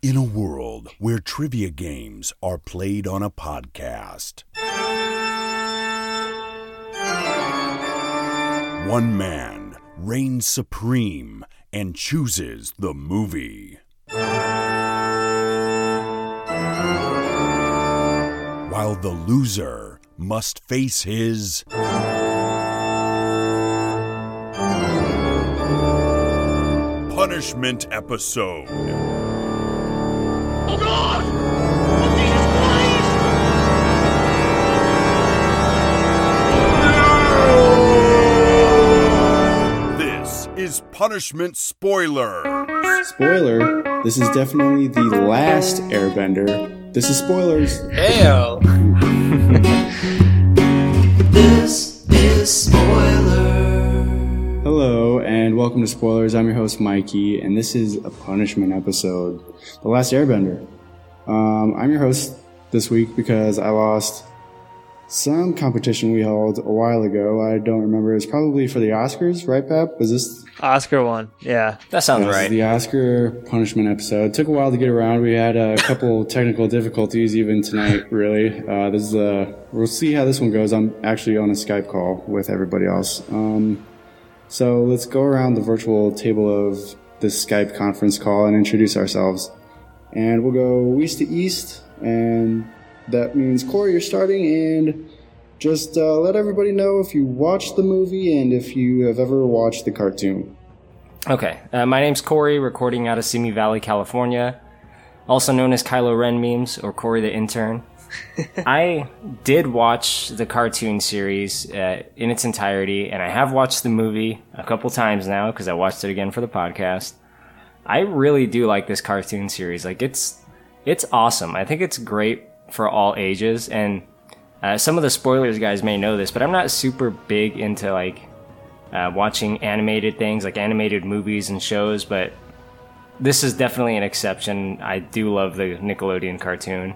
In a world where trivia games are played on a podcast, one man reigns supreme and chooses the movie. While the loser must face his punishment episode. Punishment Spoiler. Spoiler, this is definitely the last airbender. This is spoilers. Hell. This is spoiler. Hello, and welcome to Spoilers. I'm your host, Mikey, and this is a punishment episode. The last airbender. Um, I'm your host this week because I lost some competition we held a while ago. I don't remember. It's probably for the Oscars, right, Pep? Was this Oscar one. Yeah. That sounds This right. the Oscar punishment episode. It took a while to get around. We had a couple technical difficulties even tonight, really. Uh, this is uh, we'll see how this one goes. I'm actually on a Skype call with everybody else. Um, so let's go around the virtual table of this Skype conference call and introduce ourselves. And we'll go west to east, and that means Corey, you're starting, and just uh, let everybody know if you watched the movie and if you have ever watched the cartoon. Okay, uh, my name's Corey, recording out of Simi Valley, California, also known as Kylo Ren memes or Corey the intern. I did watch the cartoon series uh, in its entirety, and I have watched the movie a couple times now because I watched it again for the podcast. I really do like this cartoon series. Like it's it's awesome. I think it's great for all ages, and uh, some of the spoilers guys may know this, but I'm not super big into like uh, watching animated things like animated movies and shows, but this is definitely an exception. I do love the Nickelodeon cartoon,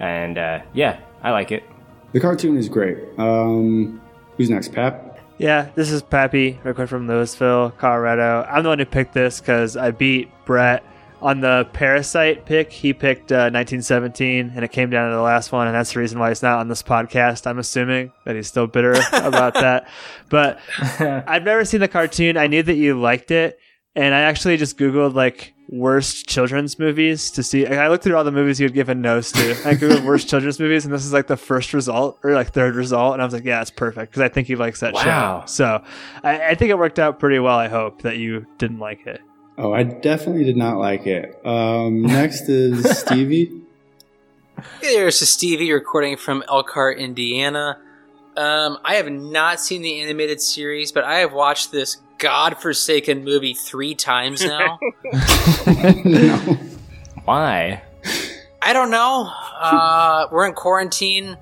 and uh, yeah, I like it. The cartoon is great. Um, who's next, Pap? Yeah, this is Pappy, recording from Louisville, Colorado. I'm the one who picked this because I beat Brett on the Parasite pick. He picked uh, 1917, and it came down to the last one, and that's the reason why he's not on this podcast. I'm assuming that he's still bitter about that. But I've never seen the cartoon. I knew that you liked it, and I actually just Googled like worst children's movies to see. I looked through all the movies you had given no's to. I googled worst children's movies, and this is like the first result or like third result, and I was like, yeah, it's perfect because I think he likes that Wow. show. So I, I think it worked out pretty well. I hope that you didn't like it. Oh, I definitely did not like it. Um, next is Stevie. Hey there, this is Stevie recording from Elkhart, Indiana. Um, I have not seen the animated series, but I have watched this godforsaken movie three times now. no. Why? I don't know. Uh, we're in quarantine,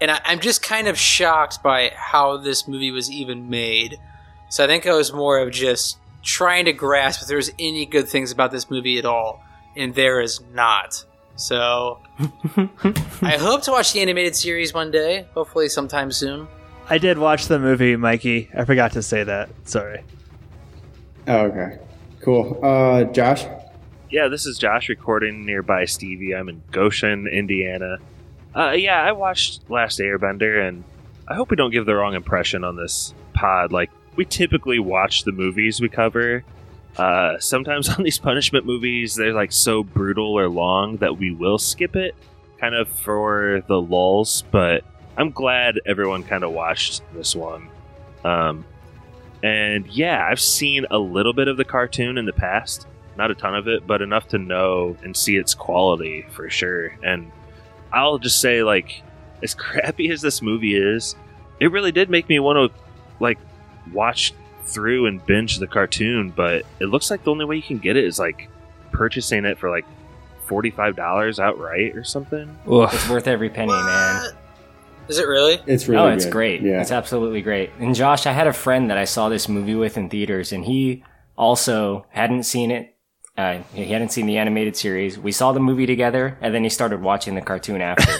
and I, I'm just kind of shocked by how this movie was even made. So I think I was more of just trying to grasp if there's any good things about this movie at all, and there is not. So I hope to watch the animated series one day, hopefully sometime soon. I did watch the movie, Mikey. I forgot to say that. Sorry. Oh, okay. Cool. Uh, Josh. Yeah, this is Josh recording nearby Stevie. I'm in Goshen, Indiana. Uh, yeah, I watched Last Airbender, and I hope we don't give the wrong impression on this pod. Like, we typically watch the movies we cover. Uh, sometimes on these punishment movies, they're like so brutal or long that we will skip it, kind of for the lulls. But I'm glad everyone kind of watched this one. Um, and yeah, I've seen a little bit of the cartoon in the past not a ton of it, but enough to know and see its quality for sure. And I'll just say, like, as crappy as this movie is, it really did make me want to, like, watch through and binge the cartoon. But it looks like the only way you can get it is, like, purchasing it for, like, $45 outright or something. It's worth every penny, man. Is it really? It's really oh, it's good. great. Yeah. It's absolutely great. And Josh, I had a friend that I saw this movie with in theaters, and he also hadn't seen it. Uh, he hadn't seen the animated series. We saw the movie together, and then he started watching the cartoon after.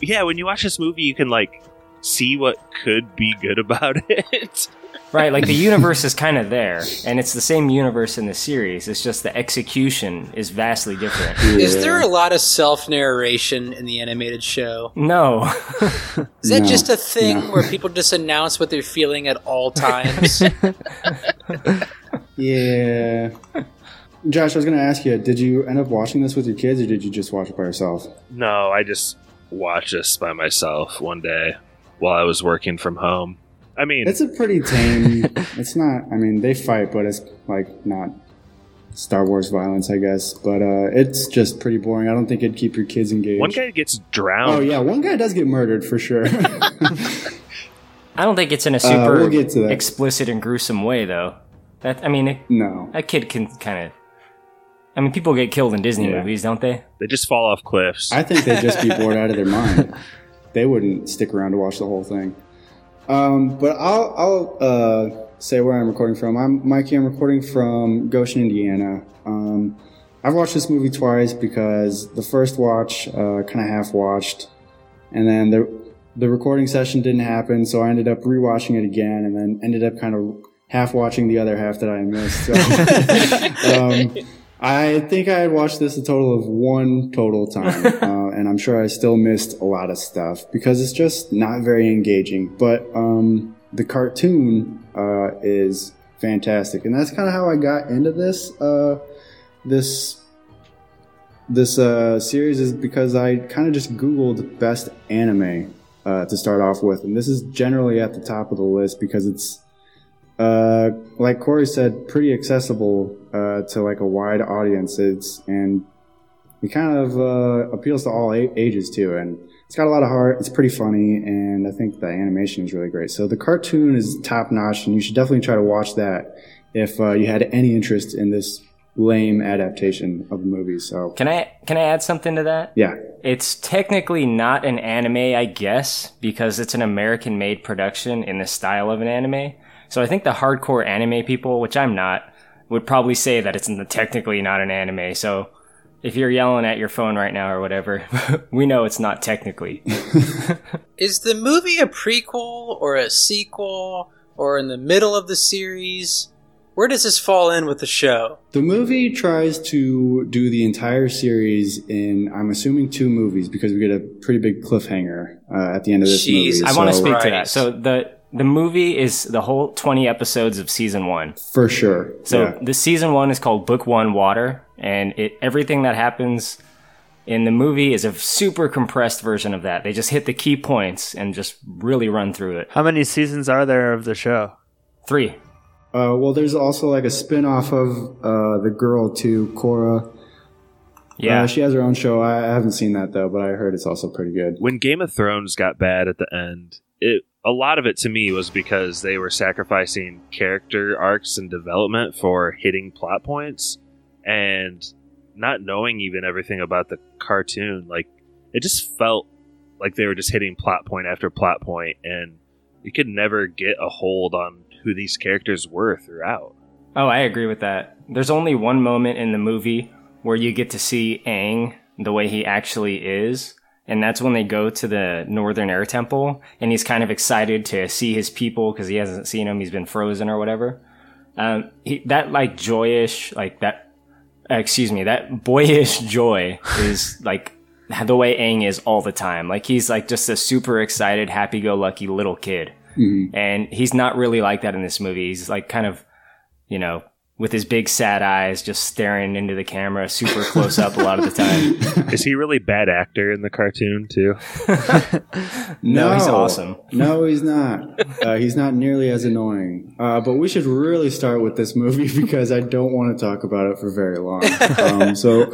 Yeah, when you watch this movie, you can, like, see what could be good about it. Right, like the universe is kind of there, and it's the same universe in the series. It's just the execution is vastly different. Is there a lot of self narration in the animated show? No, Is that No, just a thing no. where people just announce what they're feeling at all times? Yeah. Josh, I was going to ask you, did you end up watching this with your kids or did you just watch it by yourself? No, I just watched this by myself one day while I was working from home. I mean, It's a pretty tame. it's not, I mean, they fight, but it's like not Star Wars violence, I guess. But uh, it's just pretty boring. I don't think it'd keep your kids engaged. one guy gets drowned. Oh, yeah. One guy does get murdered for sure. I don't think it's in a super Uh, we'll get to that. explicit and gruesome way, though. That I mean, it, no. a kid can kind of. I mean, people get killed in Disney Yeah. movies, don't they? They just fall off cliffs. I think they'd just be bored out of their mind. They wouldn't stick around to watch the whole thing. Um, but I'll, I'll uh, say where I'm recording from. I'm Mikey. I'm recording from Goshen, Indiana. Um, I've watched this movie twice because the first watch uh, kind of half watched, and then the the recording session didn't happen, so I ended up rewatching it again, and then ended up kind of half watching the other half that I missed. So, um, I think I had watched this a total of one total time, uh, and I'm sure I still missed a lot of stuff because it's just not very engaging. But um, the cartoon uh, is fantastic, and that's kind of how I got into this. Uh, this this uh, series is because I kind of just Googled best anime uh, to start off with, and this is generally at the top of the list because it's uh, like Corey said, pretty accessible uh, to like a wide audience. It's and it kind of uh, appeals to all a- ages too, and it's got a lot of heart. It's pretty funny, and I think the animation is really great. So the cartoon is top notch, and you should definitely try to watch that if uh, you had any interest in this lame adaptation of the movie. So Can I can I add something to that? yeah, It's technically not an anime, I guess, because it's an American made production in the style of an anime. So I think the hardcore anime people, which I'm not, would probably say that it's n- technically not an anime. So if you're yelling at your phone right now or whatever, we know it's not technically. Is the movie a prequel or a sequel or in the middle of the series? Where does this fall in with the show? The movie tries to do the entire series in, I'm assuming, two movies because we get a pretty big cliffhanger uh, at the end of this Jesus. movie. I want to So- speak to that. So the the movie is the whole 20 episodes of season 1. for sure. So yeah. the season one is called Book One Water, and it everything that happens in the movie is a super compressed version of that. They just hit the key points and just really run through it. How many seasons are there of the show? Three. Uh, well, there's also like a spin off of uh, the girl too, Korra. Yeah. Uh, she has her own show. I, I haven't seen that though, but I heard it's also pretty good. when Game of Thrones got bad at the end, it a lot of it to me was because they were sacrificing character arcs and development for hitting plot points and not knowing even everything about the cartoon. Like it just felt like they were just hitting plot point after plot point and you could never get a hold on who these characters were throughout. Oh, I agree with that. There's only one moment in the movie where you get to see Aang the way he actually is. And that's when they go to the Northern Air Temple, and he's kind of excited to see his people because he hasn't seen them. He's been frozen or whatever. Um, he, that like joyish, like that, uh, excuse me, that boyish joy is like the way Aang is all the time. Like he's like just a super excited, happy-go-lucky little kid, and he's not really like that in this movie. He's like kind of, you know, with his big sad eyes, just staring into the camera, super close up a lot of the time. Is he really bad actor in the cartoon too? No, he's awesome. No, he's not. Uh, he's not nearly as annoying. Uh, but we should really start with this movie because I don't want to talk about it for very long. Um, so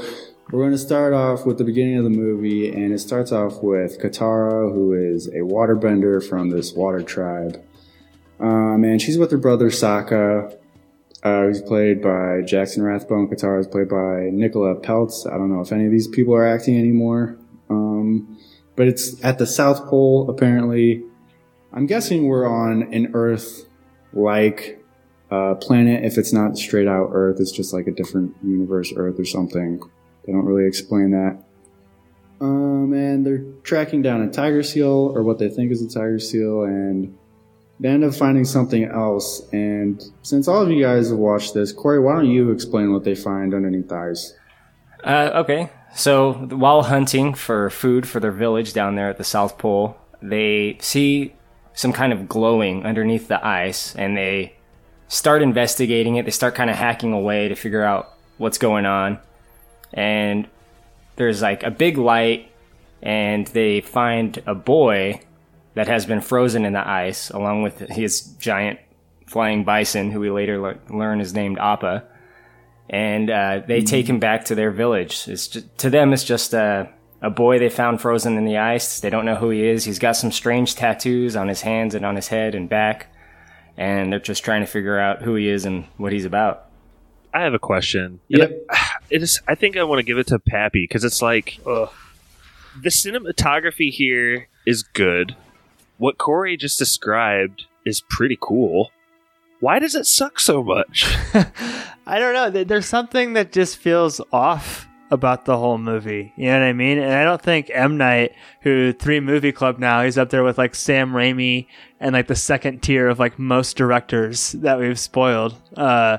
we're going to start off with the beginning of the movie, and it starts off with Katara, who is a waterbender from this water tribe. Um, and she's with her brother Sokka, uh, who's played by Jackson Rathbone. Katara is played by Nicola Peltz. I don't know if any of these people are acting anymore. Um, but it's at the South Pole, apparently. I'm guessing we're on an Earth like uh, planet. If it's not straight out Earth, it's just like a different universe Earth or something. They don't really explain that. Um, and they're tracking down a tiger seal, or what they think is a tiger seal, and they end up finding something else. And since all of you guys have watched this, Corey, why don't you explain what they find underneath the ice? Uh, okay. So while hunting for food for their village down there at the South Pole, they see some kind of glowing underneath the ice and they start investigating it. They start kind of hacking away to figure out what's going on. And there's like a big light and they find a boy that has been frozen in the ice along with his giant flying bison who we later le- learn is named Appa and uh, they take him back to their village. It's just, to them, it's just a, a boy they found frozen in the ice. They don't know who he is. He's got some strange tattoos on his hands and on his head and back, and they're just trying to figure out who he is and what he's about. I have a question. Yep. And I- It is. I think I want to give it to Pappy because it's like ugh, the cinematography here is good. What Corey just described is pretty cool. Why does it suck so much? I don't know. There's something that just feels off about the whole movie. You know what I mean? And I don't think M Night, who three movie club now, he's up there with like Sam Raimi and like the second tier of like most directors that we've spoiled. Uh,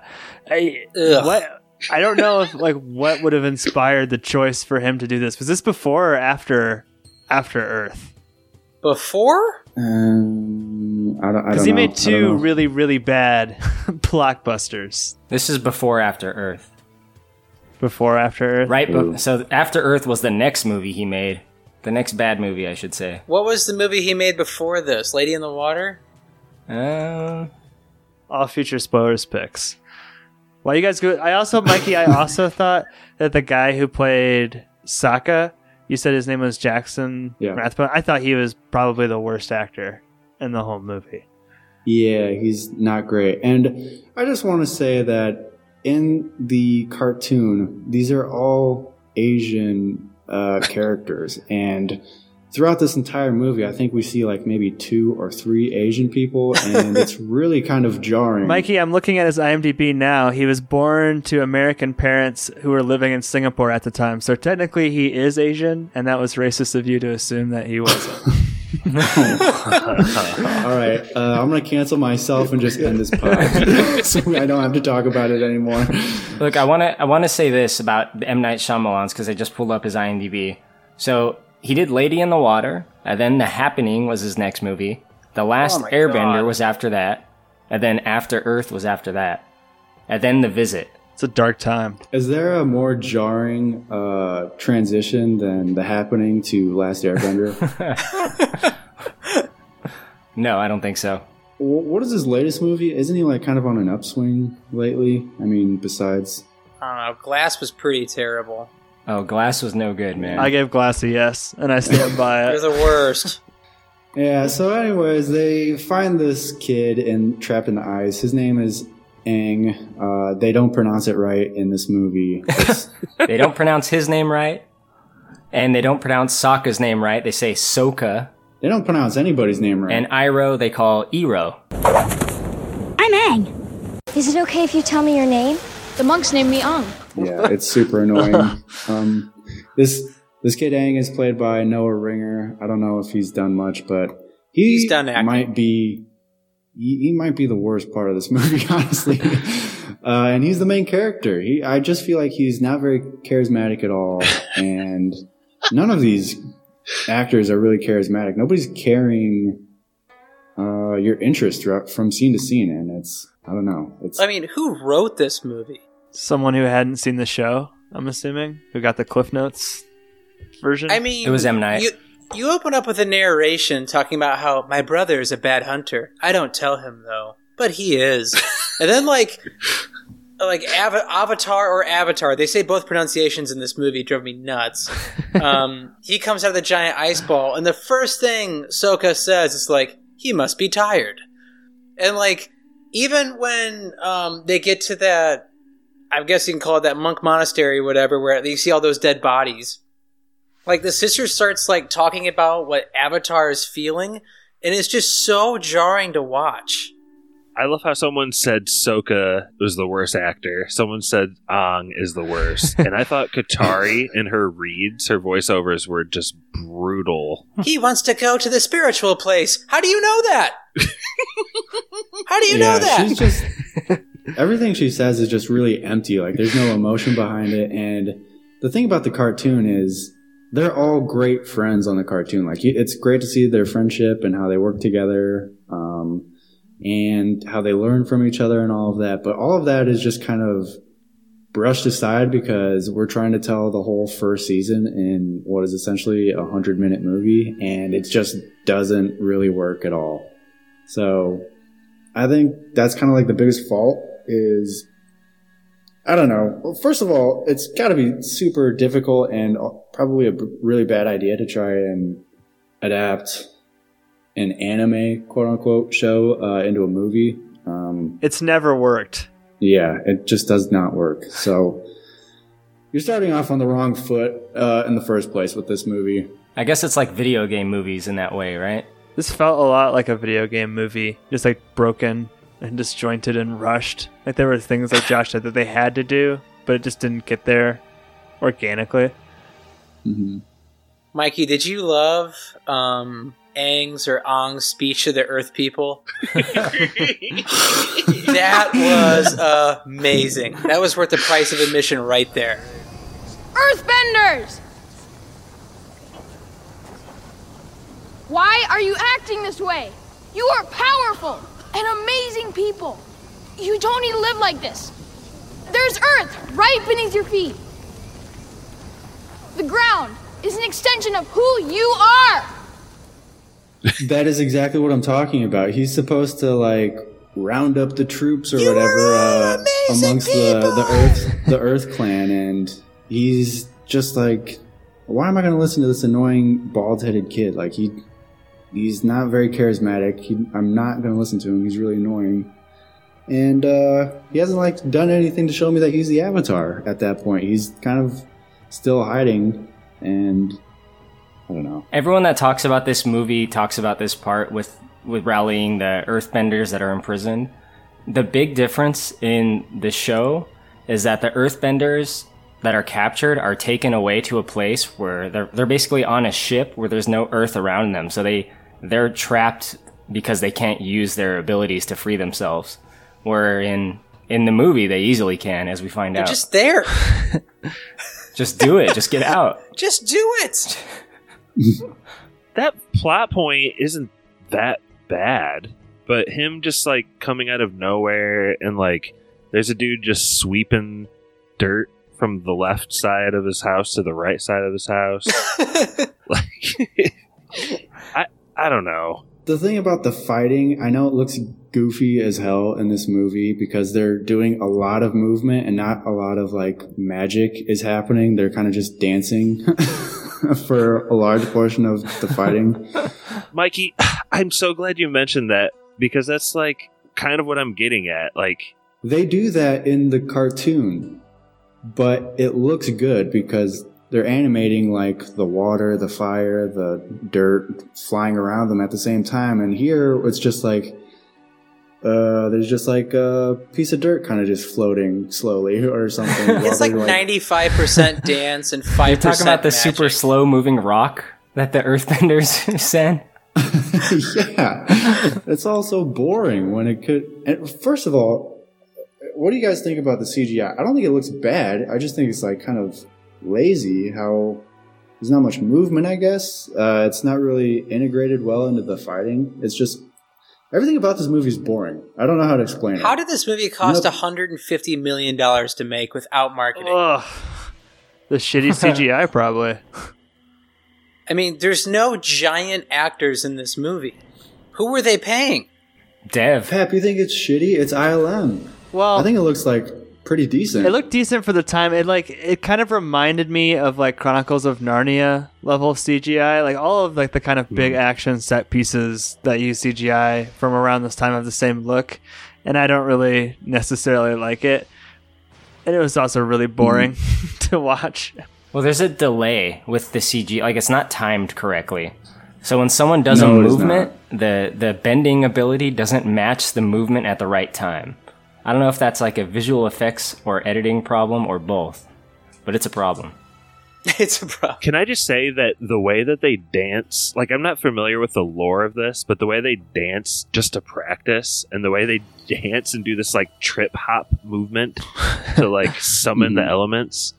I, Ugh. what? I don't know if like what would have inspired the choice for him to do this. Was this before or after After Earth? Before? Um, I don't, I Because he know. made two really really bad blockbusters This is before After Earth, before After Earth. right? Ooh. So After Earth was the next movie he made, the next bad movie, I should say. What was the movie he made before this? Lady in the Water? Um, all future spoilers picks. Why you guys go? I also, Mikey, I also thought that the guy who played Sokka, you said his name was Jackson Yeah. Rathbone. I thought he was probably the worst actor in the whole movie. Yeah, he's not great. And I just want to say that in the cartoon, these are all Asian uh, characters. And throughout this entire movie, I think we see like maybe two or three Asian people, and it's really kind of jarring. Mikey, I'm looking at his IMDb now. He was born to American parents who were living in Singapore at the time. So technically, he is Asian, and that was racist of you to assume that he wasn't. All right, uh, I'm going to cancel myself and just end this pod so I don't have to talk about it anymore. Look, I want to I want to say this about M Night Shyamalan's because I just pulled up his IMDb. So he did Lady in the Water, and then The Happening was his next movie. The Last Oh Airbender God. was after that, and then After Earth was after that, and then The Visit. it's a dark time. Is there a more jarring uh, transition than the happening to Last Airbender? No, I don't think so. What is his latest movie? Isn't he like kind of on an upswing lately? I mean, besides. I don't know. Glass was pretty terrible. Oh, Glass was no good, man. I gave Glass a yes, and I stand by it. You're the worst. Yeah, so, anyways, they find this kid in, trapped in the ice. His name is Aang. Uh, they don't pronounce it right in this movie. They don't pronounce his name right, and they don't pronounce Sokka's name right. They say Soka, they don't pronounce anybody's name right. and Iroh they call Iro. I'm Aang. Is it okay if you tell me your name? The monks named me Ung. yeah, it's super annoying. Um, this this kid Aang is played by Noah Ringer. I don't know if he's done much, but he He's done acting. might be he, he might be the worst part of this movie, honestly. uh, and he's the main character. He, I just feel like he's not very charismatic at all, and none of these actors are really charismatic. Nobody's carrying uh, your interest from scene to scene, and it's I don't know. It's I mean, who wrote this movie? Someone who hadn't seen the show, I'm assuming, who got the Cliff Notes version. I mean, It was M. Night. You, you open up with a narration talking about how my brother is a bad hunter. I don't tell him though, but he is. and then like, like Av- Avatar or Avatar, they say both pronunciations in this movie drove me nuts. Um, he comes out of the giant ice ball, and the first thing Soka says is like, "He must be tired," and like, even when um, they get to that, I guess you can call it that monk monastery whatever, where you see all those dead bodies like the sister starts like talking about what avatar is feeling and it's just so jarring to watch I love how someone said Soka was the worst actor. Someone said Ang is the worst. and I thought Katara in her reads, her voiceovers were just brutal. he wants to go to the spiritual place how do you know that How do you know that? she's just everything she says is just really empty. Like there's no emotion behind it. And the thing about the cartoon is they're all great friends on the cartoon. Like it's great to see their friendship and how they work together, um, and how they learn from each other and all of that. But all of that is just kind of brushed aside because we're trying to tell the whole first season in what is essentially a hundred minute movie, and it just doesn't really work at all. So I think that's kind of like the biggest fault is I don't know. Well, first of all, it's got to be super difficult and probably a b- really bad idea to try and adapt an anime quote unquote show uh, into a movie. Um, It's never worked. yeah, it just does not work. So you're starting off on the wrong foot uh, in the first place with this movie. I guess it's like video game movies in that way, right? This felt a lot like a video game movie, just like broken and disjointed and rushed. Like there were things like Josh said that they had to do, but it just didn't get there organically. Mikey, did you love um, Aang's or Ong's speech to the Earth people? that was amazing. That was worth the price of admission right there. Earthbenders! Why are you acting this way? You are powerful and amazing people. You don't need to live like this. There's Earth right beneath your feet. The ground is an extension of who you are. That is exactly what I'm talking about. He's supposed to like round up the troops or whatever uh, amongst the the Earth the Earth clan, and he's just like, why am I going to listen to this annoying bald headed kid? Like he he's not very charismatic. He, I'm not going to listen to him. He's really annoying. And uh, he hasn't like done anything to show me that he's the Avatar. At that point, he's kind of still hiding, and I don't know. Everyone that talks about this movie talks about this part with with rallying the earthbenders that are imprisoned. The big difference in the show is that the earthbenders that are captured are taken away to a place where they're they're basically on a ship where there's no earth around them. So they they're trapped because they can't use their abilities to free themselves. Where in in the movie they easily can, as we find They're out. just there. just do it. Just get out. Just do it. that plot point isn't that bad, but him just like coming out of nowhere and like there's a dude just sweeping dirt from the left side of his house to the right side of his house. like I don't know. The thing about the fighting, I know it looks goofy as hell in this movie because they're doing a lot of movement and not a lot of like magic is happening. They're kind of just dancing for a large portion of the fighting. Mikey, I'm so glad you mentioned that because that's like kind of what I'm getting at. Like They do that in the cartoon, but it looks good because they're animating like the water, the fire, the dirt flying around them at the same time. And here it's just like, uh, there's just like a piece of dirt kind of just floating slowly or something. It's like ninety-five percent dance and five You're talking about the super slow moving rock that the earthbenders send? yeah, it's all so boring when it could. And first of all, what do you guys think about the CGI? I don't think it looks bad. I just think it's like kind of lazy. How there's not much movement. I guess uh, it's not really integrated well into the fighting. It's just everything about this movie is boring. I don't know how to explain it. How did this movie cost Nope. hundred and fifty million dollars to make without marketing? Ugh. The shitty CGI, probably. I mean, there's no giant actors in this movie. Who were they paying? Dev. Pep, you think it's shitty? It's ILM. Well, I think it looks like pretty decent. It looked decent for the time. It like it kind of reminded me of like Chronicles of Narnia level CGI, like all of like the kind of big mm. action set pieces that use CGI from around this time have the same look, and I don't really necessarily like it. And it was also really mm. boring to watch. Well, there's a delay with the CG. Like it's not timed correctly. So when someone does No, a movement, the the bending ability doesn't match the movement at the right time. I don't know if that's like a visual effects or editing problem or both, but it's a problem. it's a problem. Can I just say that the way that they dance, like I'm not familiar with the lore of this, but the way they dance just to practice and the way they dance and do this like trip hop movement to like summon the mm-hmm. elements,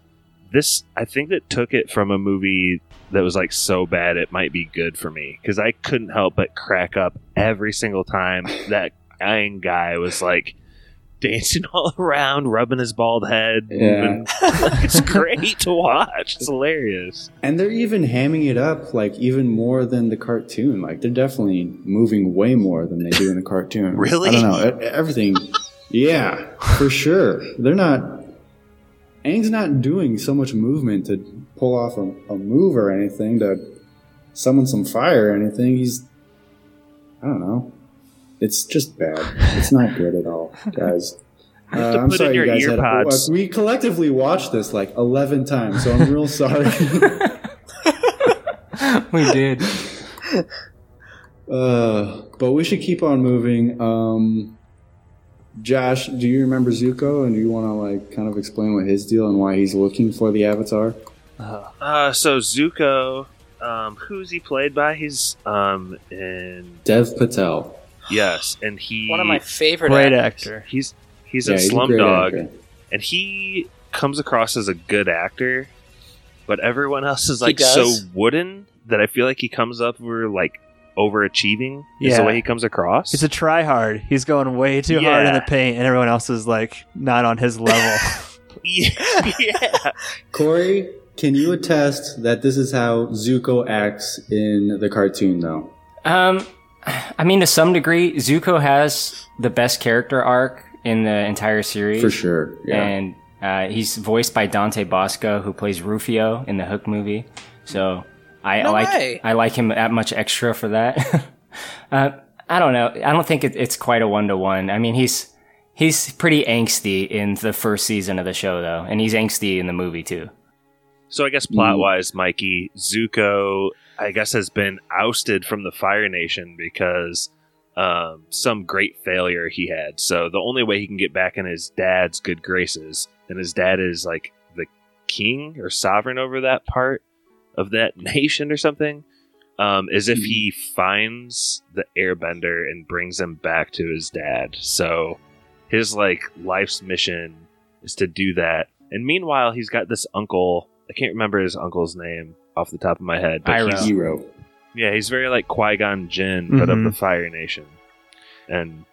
this I think that took it from a movie that was like so bad it might be good for me because I couldn't help but crack up every single time that Aang guy was like dancing all around, rubbing his bald head. Yeah. it's great to watch. It's hilarious. And they're even hamming it up like even more than the cartoon. Like they're definitely moving way more than they do in the cartoon. Really? I don't know. Everything. Yeah, for sure. They're not. Aang's not doing so much movement to pull off a, a move or anything to summon some fire or anything. He's. I don't know. It's just bad. It's not good at all, guys. Uh, have to I'm put in sorry your you guys had earpods. we collectively watched this like 11 times, so I'm real sorry. we did. Uh, but we should keep on moving. Um, Josh, do you remember Zuko, and do you want to like kind of explain what his deal and why he's looking for the Avatar? Uh, so Zuko, um, who's he played by? He's um in Dev Patel. Yes, and he One of my favorite Great actors. actor. he's he's Yeah, in he's a great Slumdog, and he comes across as a good actor, but everyone else is like so wooden that I feel like he comes up over like overachieving. Is Yeah. the way he comes across. He's a try hard. He's going way too hard in the paint, and everyone else is like not on his level. yeah, yeah. Corey, can you attest that this is how Zuko acts in the cartoon, though? Um, I mean, to some degree, Zuko has the best character arc in the entire series. For sure. Yeah. And uh, he's voiced by Dante Basco, who plays Rufio in the Hook movie. So I, I No like way. I like him that much extra for that. uh, I don't know. I don't think it, it's quite a one to one. I mean, he's he's pretty angsty in the first season of the show, though, and he's angsty in the movie too. So I guess plot wise, Mikey Zuko, I guess has been ousted from the Fire Nation because um, some great failure he had. So the only way he can get back in his dad's good graces, and his dad is like the king or sovereign over that part of that nation or something, um, is if he finds the Airbender and brings him back to his dad. So his like life's mission is to do that. And meanwhile, he's got this uncle. I can't remember his uncle's name off the top of my head, but Iroh. he's, Hero. yeah, he's very like Qui Gon Jinn, but of Mhm. the Fire Nation, and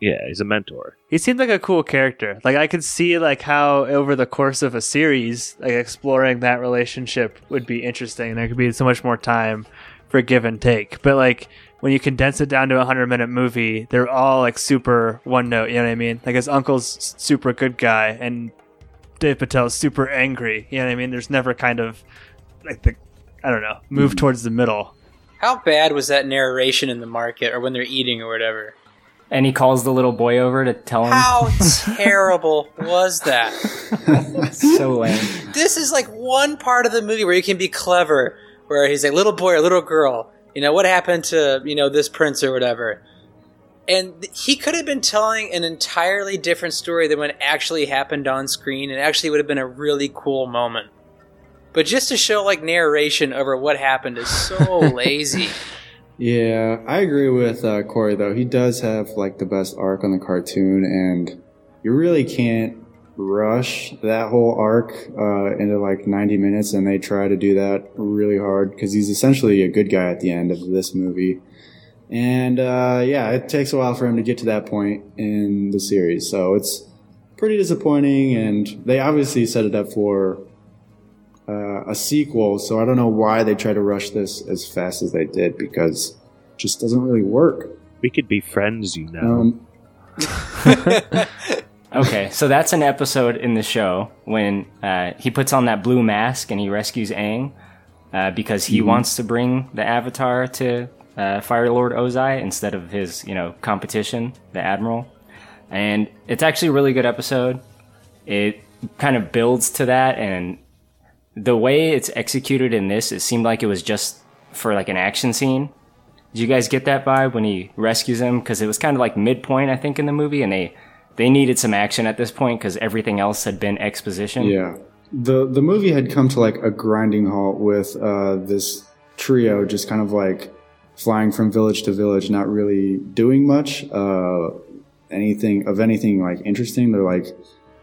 yeah, he's a mentor. he seemed like a cool character. Like I could see like how over the course of a series, like exploring that relationship would be interesting. There could be so much more time for give and take. But like when you condense it down to a hundred minute movie, they're all like super one note. You know what I mean? Like his uncle's s- super good guy, and Dave Patel's super angry. You know what I mean? There's never kind of like the I don't know move hmm. towards the middle. How bad was that narration in the market or when they're eating or whatever? And he calls the little boy over to tell him. How terrible was that? so lame. This is like one part of the movie where you can be clever, where he's a little boy or little girl. You know, what happened to, you know, this prince or whatever. And th- he could have been telling an entirely different story than what actually happened on screen. and actually would have been a really cool moment. But just to show like narration over what happened is so lazy. Yeah, I agree with uh, Corey though. He does have like the best arc on the cartoon, and you really can't rush that whole arc uh, into like 90 minutes. And they try to do that really hard because he's essentially a good guy at the end of this movie. And uh, yeah, it takes a while for him to get to that point in the series, so it's pretty disappointing. And they obviously set it up for uh, a sequel, so I don't know why they try to rush this as fast as they did because it just doesn't really work. We could be friends, you know. Um, Okay, so that's an episode in the show when uh, he puts on that blue mask and he rescues Aang uh, because he wants to bring the Avatar to uh, Fire Lord Ozai instead of his, you know, competition, the Admiral. And it's actually a really good episode. It kind of builds to that, and the way it's executed in this, it seemed like it was just for like an action scene. Did you guys get that vibe when he rescues him? Because it was kind of like midpoint, I think, in the movie, and they they needed some action at this point because everything else had been exposition. yeah. the the movie had come to like a grinding halt with uh, this trio just kind of like flying from village to village, not really doing much, uh, anything of anything like interesting. They're like,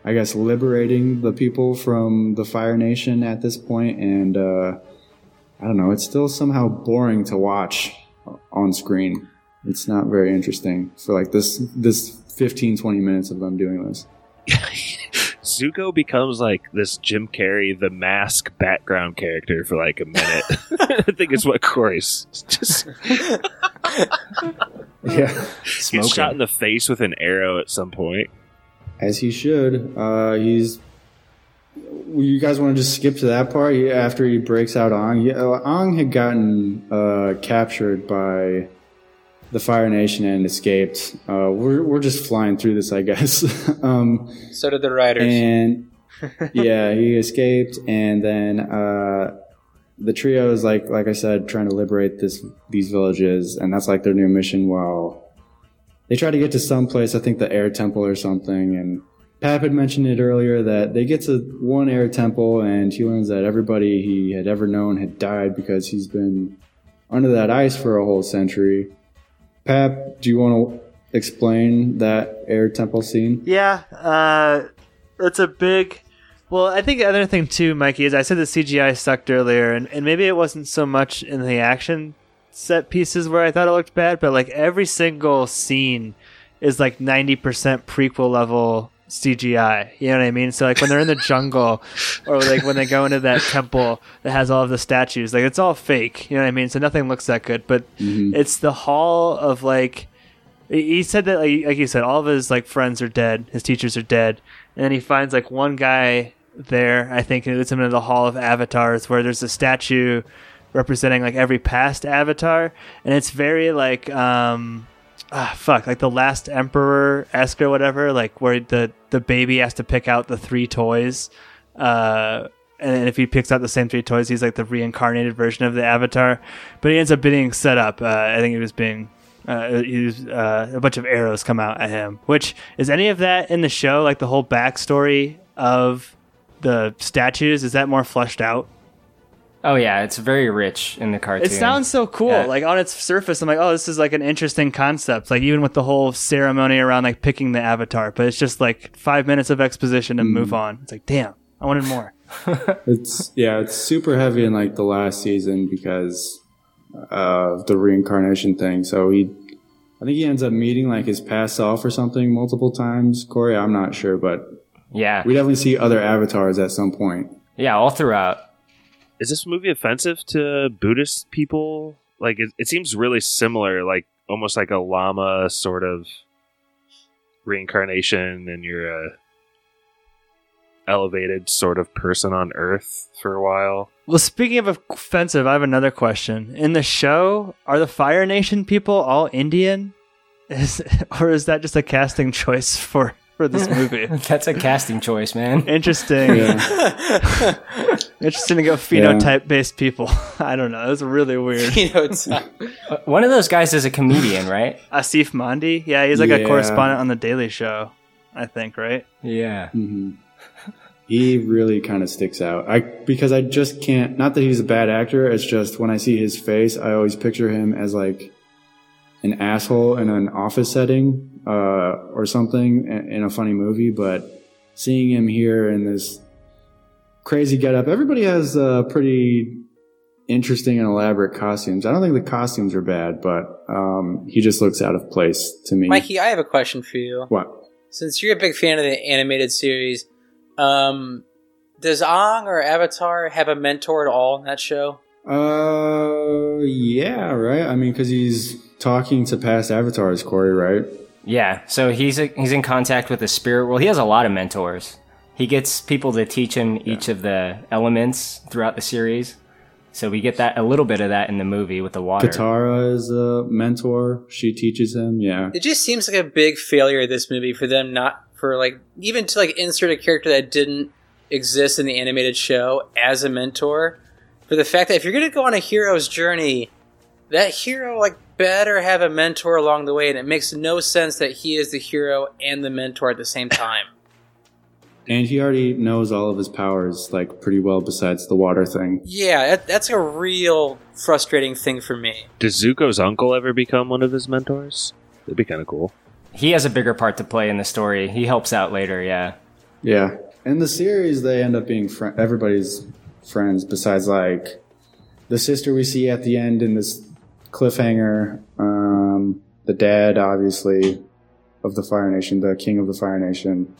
I guess, liberating the people from the Fire Nation at this point, and uh, I don't know, it's still somehow boring to watch on screen. It's not very interesting for like this this 15 20 minutes of them doing this. Zuko becomes like this Jim Carrey, the mask background character for like a minute. I think it's what Corey's just Yeah, gets Smoking. shot in the face with an arrow at some point. As he should. Uh, he's. You guys want to just skip to that part He- after he breaks out Ong? Yeah, uh, Ong had gotten uh, captured by the Fire Nation and escaped. Uh, we're we're just flying through this, I guess. um, So did the writers. and yeah, he escaped, and then uh, the trio is like, like I said, trying to liberate this these villages, and that's like their new mission. While they try to get to some place, I think the air temple or something, and Pap had mentioned it earlier that they get to one air temple, and he learns that everybody he had ever known had died because he's been under that ice for a whole century. Pap, do you want to explain that air temple scene? Yeah, uh, it's a big. Well, I think the other thing too, Mikey, is I said the CGI sucked earlier, and, and maybe it wasn't so much in the action set pieces where I thought it looked bad, but like every single scene is like 90% prequel level CGI. You know what I mean? So like when they're in the jungle or like when they go into that temple that has all of the statues, like it's all fake. You know what I mean? So nothing looks that good, but mm-hmm. it's the hall of like he said that like, like you said all of his like friends are dead his teachers are dead and then he finds like one guy there i think and it's him in the hall of avatars where there's a statue representing like every past avatar and it's very like um ah fuck like the last emperor esque or whatever like where the the baby has to pick out the three toys uh and if he picks out the same three toys, he's like the reincarnated version of the avatar. But he ends up being set up. Uh, I think he was being uh, he was, uh, a bunch of arrows come out at him. Which is any of that in the show? Like the whole backstory of the statues is that more fleshed out? Oh yeah, it's very rich in the cartoon. It sounds so cool. Yeah. Like on its surface, I'm like, oh, this is like an interesting concept. Like even with the whole ceremony around like picking the avatar, but it's just like five minutes of exposition and hmm. move on. It's like, damn, I wanted more. It's yeah, it's super heavy in like the last season because uh, of the reincarnation thing. So he, I think he ends up meeting like his past self or something multiple times. Corey, I'm not sure, but yeah, we definitely see other avatars at some point. yeah, all throughout. Is this movie offensive to Buddhist people? Like, it, it seems really similar, like almost like a lama sort of reincarnation, and you're a elevated sort of person on Earth for a while. Well, speaking of offensive, I have another question. In the show, are the Fire Nation people all Indian? Is, or is that just a casting choice for, for this movie? That's a casting choice, man. Interesting. Yeah. Interesting to go phenotype based people. I don't know. That's really weird. you know, it's Uh, One of those guys is a comedian, right? Aasif Mandvi? Yeah, he's like a correspondent on The Daily Show, I think, right? Yeah. hmm He really kind of sticks out. I because I just can't. Not that he's a bad actor. It's just when I see his face, I always picture him as like an asshole in an office setting uh, or something in a funny movie. But seeing him here in this crazy getup, everybody has uh, pretty interesting and elaborate costumes. I don't think the costumes are bad, but um, he just looks out of place to me. Mikey, I have a question for you. what? Since you're a big fan of the animated series, um, does Ong or Avatar have a mentor at all in that show? Uh, yeah, right. I mean, because he's talking to past avatars, Corey, right? Yeah. So he's a, he's in contact with the spirit world. He has a lot of mentors. He gets people to teach him each of the elements throughout the series. So we get that a little bit of that in the movie with the water. Katara is a mentor. She teaches him. Yeah. It just seems like a big failure of this movie for them not for like even to like insert a character that didn't exist in the animated show as a mentor. For the fact that if you're gonna go on a hero's journey, that hero like better have a mentor along the way, and it makes no sense that he is the hero and the mentor at the same time. And he already knows all of his powers like pretty well besides the water thing. Yeah, that, that's a real frustrating thing for me. Does Zuko's uncle ever become one of his mentors? That'd be kind of cool. He has a bigger part to play in the story. He helps out later, yeah. Yeah. In the series, they end up being fri everybody's friends besides like the sister we see at the end in this cliffhanger, um, the dad, obviously, of the Fire Nation, the king of the Fire Nation,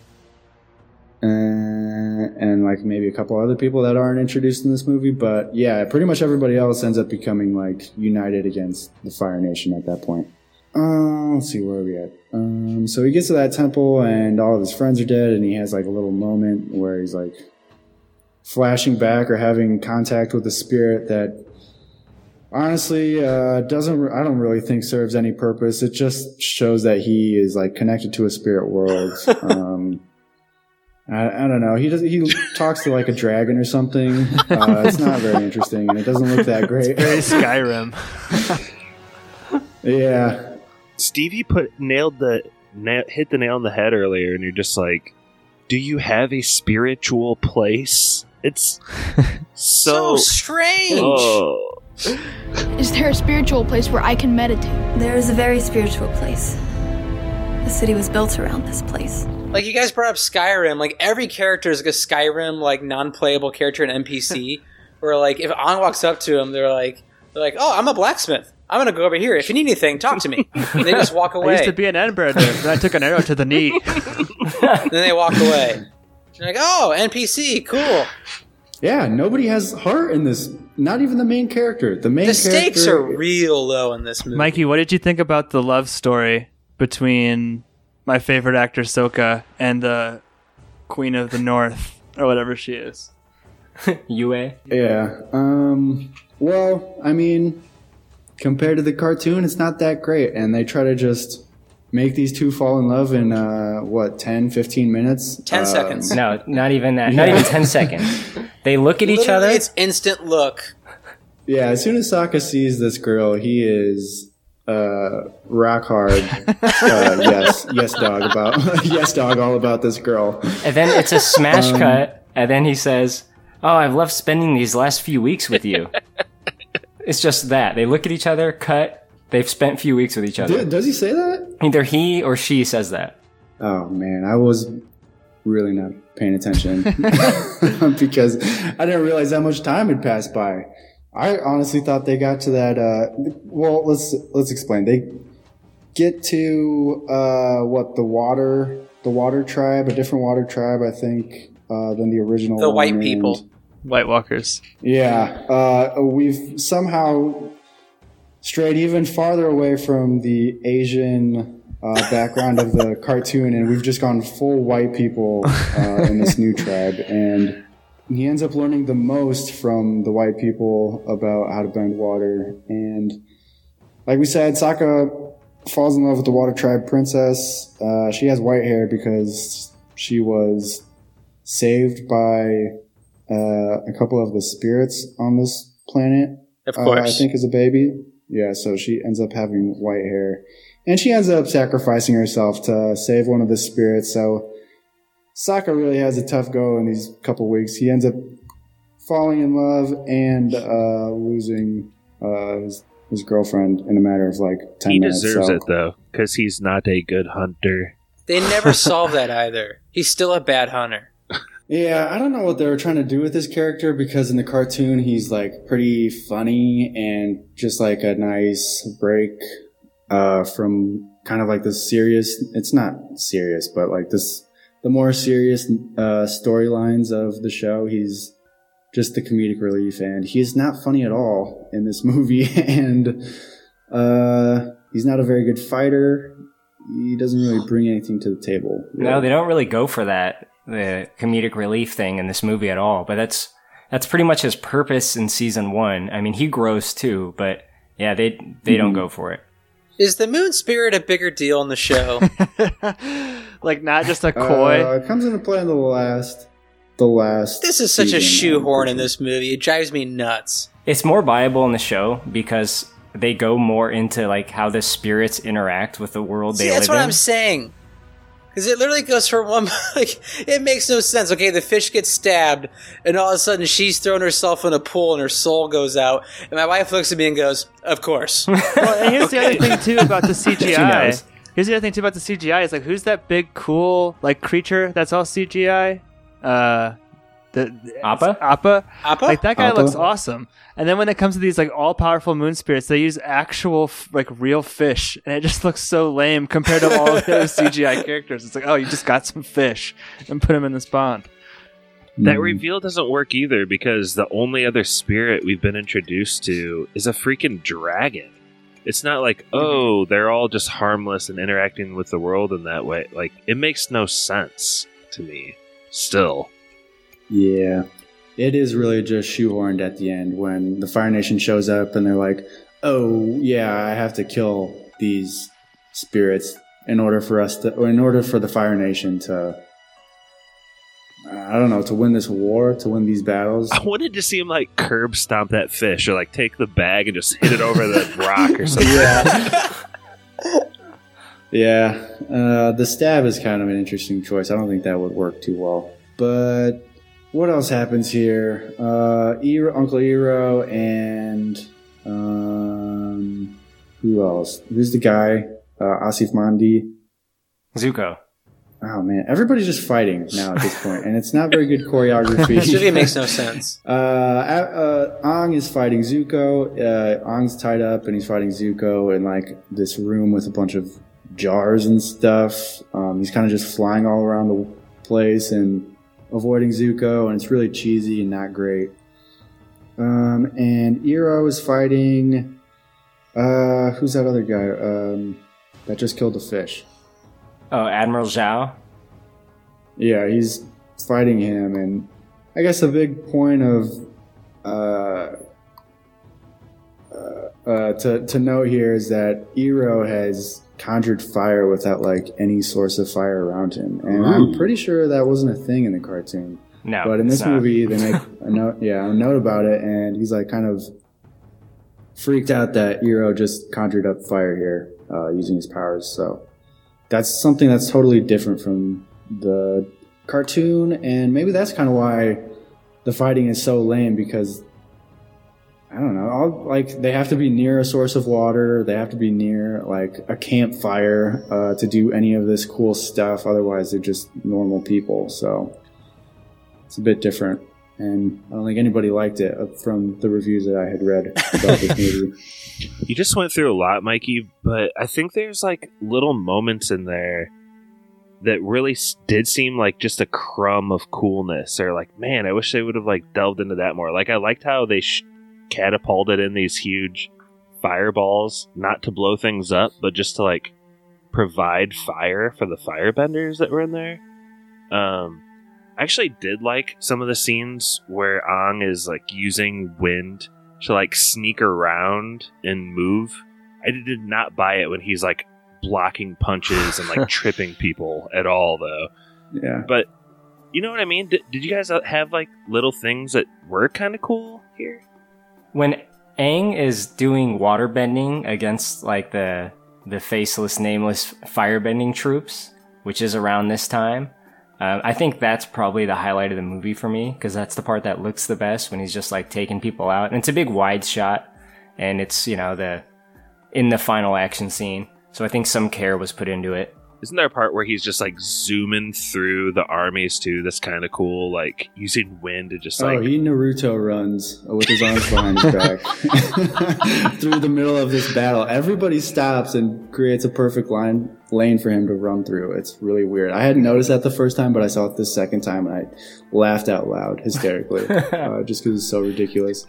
uh, and like maybe a couple other people that aren't introduced in this movie. But yeah, pretty much everybody else ends up becoming like united against the Fire Nation at that point. Uh, let's see where are we at. Um, so he gets to that temple and all of his friends are dead, and he has like a little moment where he's like flashing back or having contact with the spirit that honestly uh, doesn't. I don't really think serves any purpose. It just shows that he is like connected to a spirit world. um, I, I don't know. He does. He talks to like a dragon or something. Uh, it's not very interesting, and it doesn't look that great. Very Skyrim. yeah, Stevie put nailed the na- hit the nail on the head earlier, and you're just like, "Do you have a spiritual place?" It's So so. strange. oh. Is there a spiritual place where I can meditate? There is a very spiritual place. The city was built around this place. Like you guys brought up Skyrim, like every character is like a Skyrim like non-playable character an NPC. where like if Aang walks up to him, they're like they're like, "Oh, I'm a blacksmith. I'm gonna go over here. If you need anything, talk to me." And they just walk I away. used to be an earthbender, then I took an arrow to the knee. and then they walk away. You're like, "Oh, NPC, cool." yeah. Nobody has heart in this. Not even the main character. The main The stakes are real low in this movie. Mikey, what did you think about the love story between my favorite actor Sokka and the Queen of the North or whatever she is? Yue. Yeah. Um. Well, I mean, compared to the cartoon, it's not that great, and they try to just make these two fall in love in uh, what 10, 15 minutes. 10 Um, seconds. No, not even that. Not even 10 seconds. They look at each other. It's instant look. Yeah. As soon as Sokka sees this girl, he is uh rock hard uh, yes yes dog about yes dog all about this girl And then it's a smash Um, cut, and then he says, "Oh, I've loved spending these last few weeks with you." it's just that they look at each other, cut. They've spent few weeks with each other. Does he say that Either he or she says that. Oh man, I was really not paying attention because I didn't realize how much time had passed by. I honestly thought they got to that. Uh, well, let's let's explain. They get to uh, what the water, the water tribe, a different water tribe, I think, uh, than the original. The one, white and- people. White Walkers. Yeah, uh, we've somehow strayed even farther away from the Asian uh, background of the cartoon, and we've just gone full white people uh, in this new tribe. And he ends up learning the most from the white people about how to bend water. And like we said, Sokka falls in love with the water tribe princess. Uh, she has white hair because she was saved by uh, a couple of the spirits on this planet. Of uh, I think as a baby. Yeah, so she ends up having white hair. And she ends up sacrificing herself to save one of the spirits. So Sokka really has a tough go in these couple weeks. He ends up falling in love and uh, losing uh, his, his girlfriend in a matter of like 10 He minutes. He deserves so- it though, because he's not a good hunter. They never solve that either. He's still a bad hunter. Yeah, I don't know what they were trying to do with this character because in the cartoon he's like pretty funny and just like a nice break uh, from kind of like the serious. It's not serious, but like this the more serious uh, storylines of the show. He's just the comedic relief, and he's not funny at all in this movie. and uh, he's not a very good fighter. He doesn't really bring anything to the table. No, they don't really go for that the comedic relief thing in this movie at all. But that's that's pretty much his purpose in season one. I mean, he grows too, but yeah, they they don't Mhm. go for it. Is the moon spirit a bigger deal in the show? like not just a koi. Uh, it comes into play in the last, the last. this is such a shoehorn in this movie. It drives me nuts. It's more viable in the show because they go more into like how the spirits interact with the world See, they that's live what. I'm saying. Because it literally goes from one, like, it makes no sense. Okay, the fish gets stabbed, and all of a sudden she's thrown herself in a pool and her soul goes out. And my wife looks at me and goes, Of course. Well, and here's the other thing too about the. CGI. Here's the other thing too about the CGI. Is like who's that big cool like creature that's all CGI? Uh, the Appa? Appa. Appa? Like that guy Appa? looks awesome. And then when it comes to these like all powerful moon spirits, they use actual f- like real fish, and it just looks so lame compared to all of those CGI characters. It's like oh, you just got some fish and put them in this pond. That hmm. reveal doesn't work either because the only other spirit we've been introduced to is a freaking dragon. It's not like, mm-hmm. oh, they're all just harmless and interacting with the world in that way. Like, it makes no sense to me. Still. Yeah. It is really just shoehorned at the end when the Fire Nation shows up and they're like, oh, yeah, I have to kill these spirits in order for us to, or in order for the Fire Nation to, I don't know, to win this war, to win these battles. I wanted to see him, like, curb stomp that fish or, like, take the bag and just hit it over the rock or something. Yeah, uh, the stab is kind of an interesting choice. I don't think that would work too well. But what else happens here? Uh, Iroh, Uncle Iroh and um, who else? Who's the guy? Uh, Aasif Mandvi. Zuko. Oh man, everybody's just fighting now at this point, and it's not very good choreography. This movie makes no sense. Uh, uh, Aang is fighting Zuko. Uh, Aang's tied up and he's fighting Zuko in like this room with a bunch of jars and stuff. Um, he's kind of just flying all around the place and avoiding Zuko, and it's really cheesy and not great. Um, and Iroh is fighting. Uh, who's that other guy? Um, that just killed the fish. Oh, Admiral Zhao. Yeah, he's fighting him, and I guess a big point of uh, uh, uh, to to note here is that Iroh has conjured fire without like any source of fire around him, and I'm pretty sure that wasn't a thing in the cartoon. No, but in it's this not. movie, they make a note, yeah, a note about it, and he's like kind of freaked out that Iroh just conjured up fire here uh, using his powers. So that's something that's totally different from the cartoon, and maybe that's kind of why the fighting is so lame because I don't know, all, like they have to be near a source of water, they have to be near like a campfire uh, to do any of this cool stuff. Otherwise, they're just normal people. So it's a bit different. And I don't think anybody liked it uh, from the reviews that I had read about this movie. You just went through a lot, Mikey, but I think there's like little moments in there that really did seem like just a crumb of coolness, or like, man, I wish they would have like delved into that more. Like, I liked how they sh- catapulted in these huge fireballs, not to blow things up, but just to like provide fire for the firebenders that were in there. Um, I actually did like some of the scenes where Aang is like using wind to like sneak around and move. I did not buy it when he's like blocking punches and like tripping people at all, though. Yeah. But you know what I mean? Did, did you guys have like little things that were kind of cool here? When Aang is doing water bending against like the the faceless, nameless firebending troops, which is around this time, um, I think that's probably the highlight of the movie for me because that's the part that looks the best when he's just like taking people out, and it's a big wide shot, and it's you know the in the final action scene. So I think some care was put into it. Isn't there a part where he's just like zooming through the armies too? That's kind of cool, like using wind to just oh, like oh, he Naruto runs with his arms behind his back through the middle of this battle. Everybody stops and creates a perfect line lane for him to run through. It's really weird. I hadn't noticed that the first time, but I saw it the second time and I laughed out loud hysterically, uh, just because it's so ridiculous.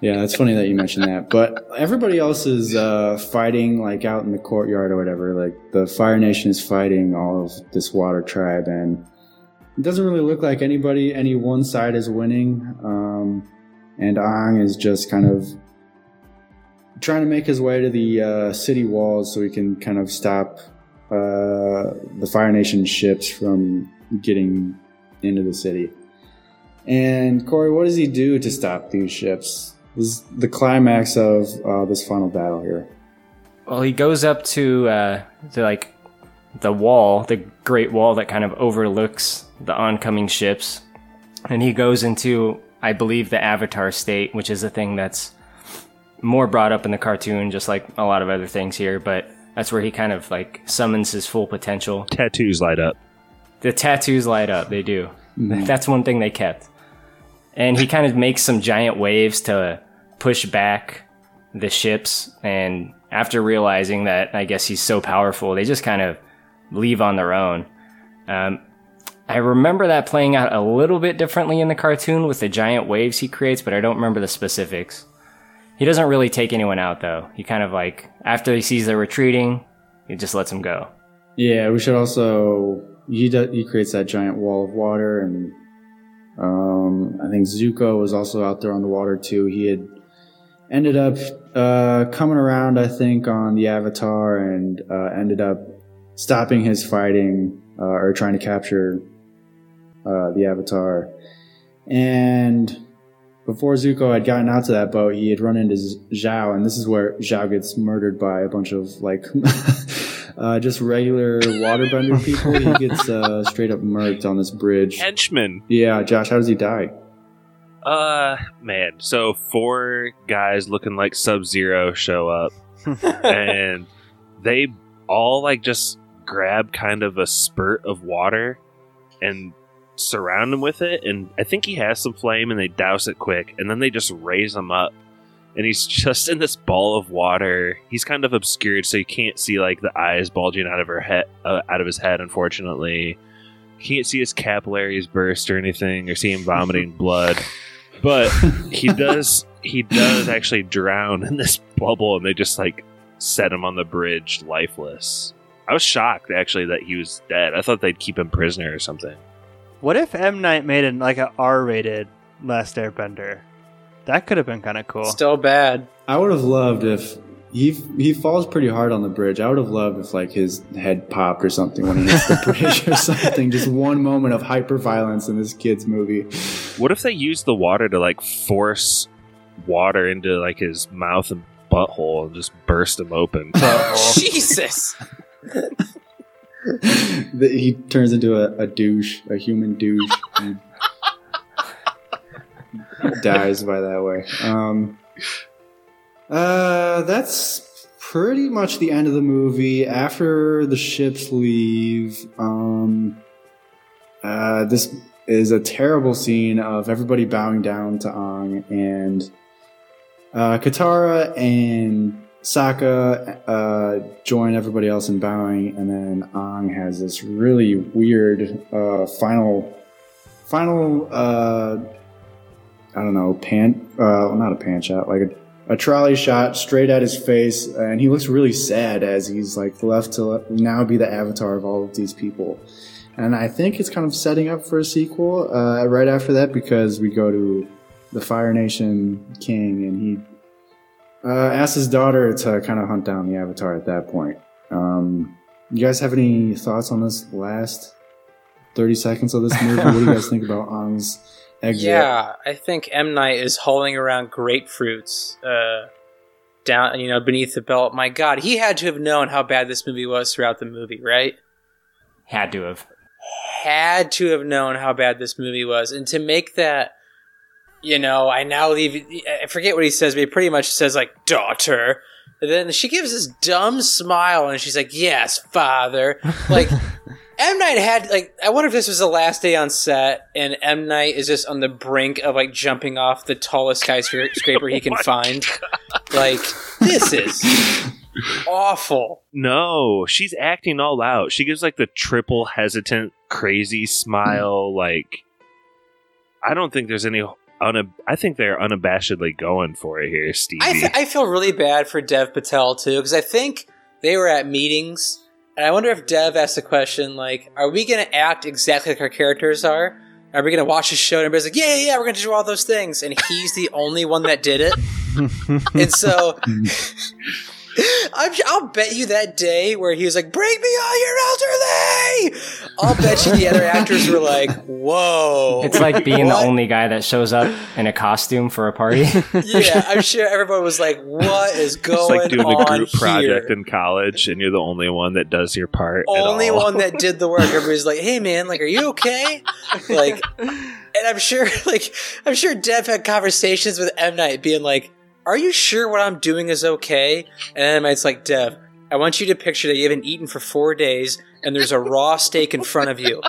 Yeah, it's funny that you mentioned that. But everybody else is uh, fighting like out in the courtyard or whatever. Like the Fire Nation is fighting all of this water tribe and it doesn't really look like anybody, any one side is winning. Um, and Aang is just kind of trying to make his way to the uh, city walls so he can kind of stop uh, the Fire Nation ships from getting into the city. And Corey, what does he do to stop these ships? This is the climax of uh, this final battle here. Well, he goes up to uh, to like the wall, the Great Wall that kind of overlooks the oncoming ships, and he goes into, I believe, the Avatar state, which is a thing that's more brought up in the cartoon, just like a lot of other things here. But that's where he kind of like summons his full potential. Tattoos light up. The tattoos light up. They do. That's one thing they kept. And he kind of makes some giant waves to push back the ships. And after realizing that, I guess he's so powerful, they just kind of leave on their own. Um, I remember that playing out a little bit differently in the cartoon with the giant waves he creates, but I don't remember the specifics. He doesn't really take anyone out though. He kind of like after he sees they're retreating, he just lets them go. Yeah, we should also he does, he creates that giant wall of water, and um, I think Zuko was also out there on the water too. He had ended up uh, coming around, I think, on the Avatar, and uh, ended up stopping his fighting uh, or trying to capture uh, the Avatar. And before Zuko had gotten out to that boat, he had run into Zhao, and this is where Zhao gets murdered by a bunch of like uh, just regular waterbender people. He gets uh, straight up murked on this bridge. Henchman. Yeah, Josh, how does he die? Uh, man. So four guys looking like Sub Zero show up, and they all like just grab kind of a spurt of water and surround him with it. And I think he has some flame, and they douse it quick, and then they just raise him up. And he's just in this ball of water. He's kind of obscured, so you can't see like the eyes bulging out of her head, uh, out of his head. Unfortunately, you can't see his capillaries burst or anything, or see him vomiting blood but he does he does actually drown in this bubble and they just like set him on the bridge lifeless i was shocked actually that he was dead i thought they'd keep him prisoner or something What if M Night made an like a R-rated Last Airbender? That could have been kind of cool. Still bad. I would have loved if he he falls pretty hard on the bridge. I would have loved if like his head popped or something when he hits the bridge or something. Just one moment of hyper violence in this kid's movie. what if they used the water to like force water into like his mouth and butthole and just burst him open Jesus. He turns into a, a douche, a human douche, and dies by that way. Um, uh, that's pretty much the end of the movie. After the ships leave, um, uh, this is a terrible scene of everybody bowing down to Aang and uh, Katara and Sokka uh, join everybody else in bowing, and then Aang has this really weird uh, final, final. Uh, I don't know, pan. Uh, well, not a pan shot, like a, a trolley shot straight at his face, and he looks really sad as he's like left to now be the avatar of all of these people. And I think it's kind of setting up for a sequel uh, right after that because we go to the Fire Nation King, and he uh, asks his daughter to kind of hunt down the Avatar at that point. Um, you guys have any thoughts on this last 30 seconds of this movie? what do you guys think about Aang's exit? Yeah, I think M Night is hauling around grapefruits uh, down, you know, beneath the belt. My God, he had to have known how bad this movie was throughout the movie, right? Had to have. Had to have known how bad this movie was, and to make that, you know, I now leave. I forget what he says, but he pretty much says like "daughter." And then she gives this dumb smile, and she's like, "Yes, father." Like. M Night had like I wonder if this was the last day on set and M Night is just on the brink of like jumping off the tallest skyscraper he oh can find. Like this is awful. no she's acting all out she gives like the triple hesitant crazy smile like i don't think there's any unab- i think they're unabashedly going for it here stevie I, th- I feel really bad for Dev Patel too because I think they were at meetings and I wonder if Dev asked the question like, "Are we going to act exactly like our characters are? Are we going to watch the show?" And everybody's like, "Yeah, yeah, yeah, we're going to do all those things," and he's the only one that did it. and so I'm, I'll bet you that day where he was like, "Bring me all your elderly." I'll bet you the other actors were like, "Whoa!" It's like being the only guy that shows up in a costume for a party. yeah, I'm sure everybody was like, "What is going on?" It's like doing a group here?" project in college, and you're the only one that does your part. at Only all. one that did the work. Everybody's like, "Hey, man, like, are you okay?" Like, and I'm sure, like, I'm sure Dev had conversations with M Night, being like, "Are you sure what I'm doing is okay?" And it's like, "Dev, I want you to picture that you haven't eaten for four days, and there's a raw steak in front of you,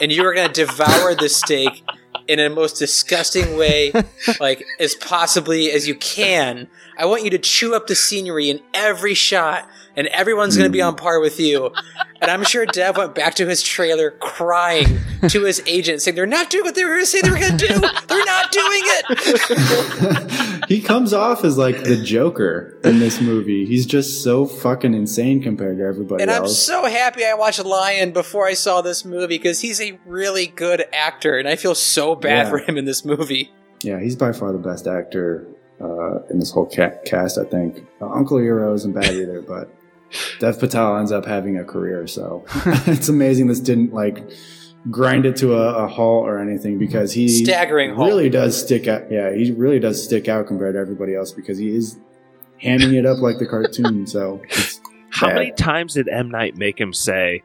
and you are going to devour this steak." In the most disgusting way, like as possibly as you can. I want you to chew up the scenery in every shot, and everyone's going to be hmm. on par with you. And I'm sure Dev went back to his trailer crying to his agent, saying, They're not doing what they were going to say they were going to do. They're not doing it. he comes off as like the Joker in this movie. He's just so fucking insane compared to everybody And I'm else. so happy I watched Lion before I saw this movie because he's a really good actor, and I feel so bad Yeah. for him in this movie. yeah, he's by far the best actor uh, in this whole ca- cast. I think uh, Uncle Hero isn't bad either, but Dev Patel ends up having a career. So it's amazing this didn't like grind it to a, a halt or anything because he Staggering halt. really does stick out. Yeah, he really does stick out compared to everybody else because he is hamming it up like the cartoon. So it's How bad. many times did M Night make him say?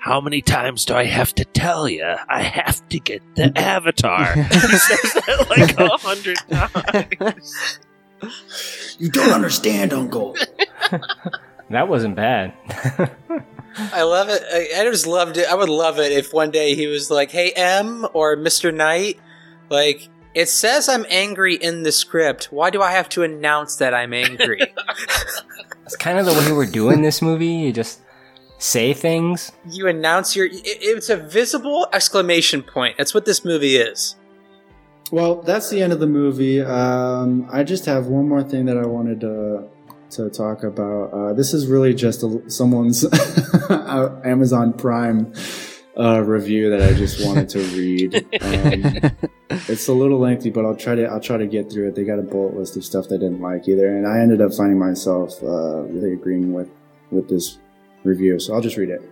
How many times do I have to tell you? I have to get the avatar. he says that like a hundred times. You don't understand, Uncle. that wasn't bad. I love it. I, I just loved it. I would love it if one day he was like, "Hey M or Mr. Knight, like it says I'm angry in the script. Why do I have to announce that I'm angry?" It's kind of the way we're doing this movie. You just say things. you announce your. It, it's a visible exclamation point. That's what this movie is. Well, that's the end of the movie. Um, I just have one more thing that I wanted to to talk about. Uh, this is really just a, someone's Amazon Prime uh, review that I just wanted to read. Um, it's a little lengthy, but I'll try to I'll try to get through it. They got a bullet list of stuff they didn't like either, and I ended up finding myself uh, really agreeing with with this review. So I'll just read it.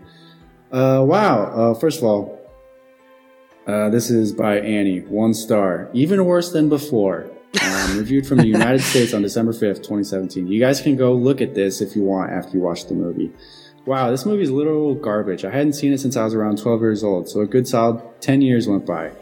Uh, wow! Uh, first of all, uh, this is by Annie, one star, even worse than before. Um, reviewed from the United States on December 5th, 2017. You guys can go look at this if you want after you watch the movie. Wow, this movie is literal garbage. I hadn't seen it since I was around 12 years old, so a good solid 10 years went by.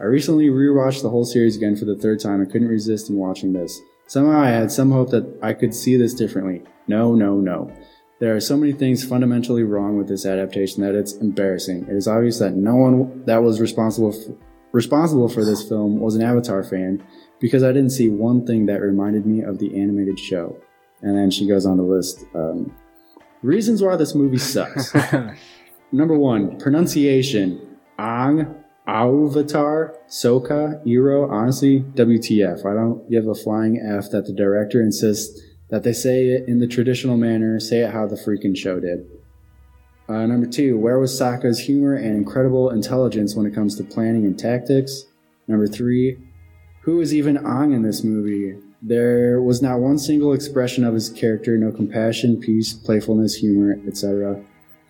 I recently rewatched the whole series again for the third time and couldn't resist in watching this. Somehow I had some hope that I could see this differently. No, no, no. There are so many things fundamentally wrong with this adaptation that it's embarrassing. It is obvious that no one that was responsible f- responsible for this film was an Avatar fan because I didn't see one thing that reminded me of the animated show. And then she goes on to list um, reasons why this movie sucks. Number one, pronunciation. Ang, Avatar, Soka, Iro, honestly, WTF. I don't give a flying F that the director insists that they say it in the traditional manner, say it how the freaking show did. Uh, number two, where was Sokka's humor and incredible intelligence when it comes to planning and tactics? Number three, who is even Aang in this movie? There was not one single expression of his character, no compassion, peace, playfulness, humor, etc.